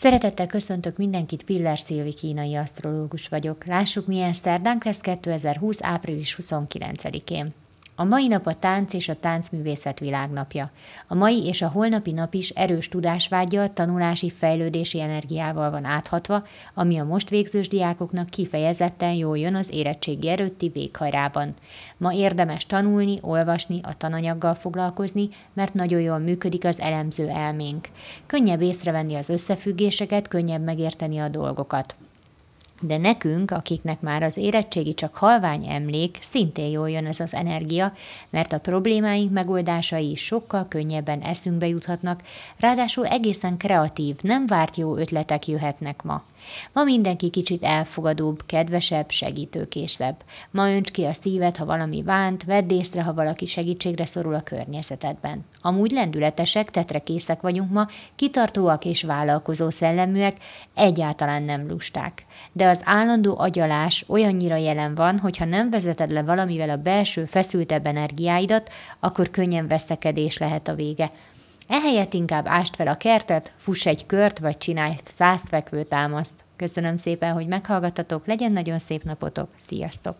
Szeretettel köszöntök mindenkit, Piller Szilvi kínai asztrológus vagyok. Lássuk, milyen szerdánk lesz 2020. április 29-én. A mai nap a tánc és a táncművészet világnapja. A mai és a holnapi nap is erős tudásvágyal, tanulási, fejlődési energiával van áthatva, ami a most végzős diákoknak kifejezetten jól jön az érettségi erőtti véghajrában. Ma érdemes tanulni, olvasni, a tananyaggal foglalkozni, mert nagyon jól működik az elemző elménk. Könnyebb észrevenni az összefüggéseket, könnyebb megérteni a dolgokat. De nekünk, akiknek már az érettségi csak halvány emlék, szintén jól jön ez az energia, mert a problémáink megoldásai is sokkal könnyebben eszünkbe juthatnak, ráadásul egészen kreatív, nem várt jó ötletek jöhetnek ma. Ma mindenki kicsit elfogadóbb, kedvesebb, segítőkészebb. Ma önts ki a szívet, ha valami bánt, vedd észre, ha valaki segítségre szorul a környezetedben. Amúgy lendületesek, tetrekészek vagyunk ma, kitartóak és vállalkozó szelleműek, egyáltalán nem lusták. De az állandó agyalás olyannyira jelen van, hogy ha nem vezeted le valamivel a belső feszültebb energiáidat, akkor könnyen veszekedés lehet a vége. Ehelyett inkább ást fel a kertet, fuss egy kört, vagy csinálj száz fekvő támaszt. Köszönöm szépen, hogy meghallgattatok, legyen nagyon szép napotok, sziasztok!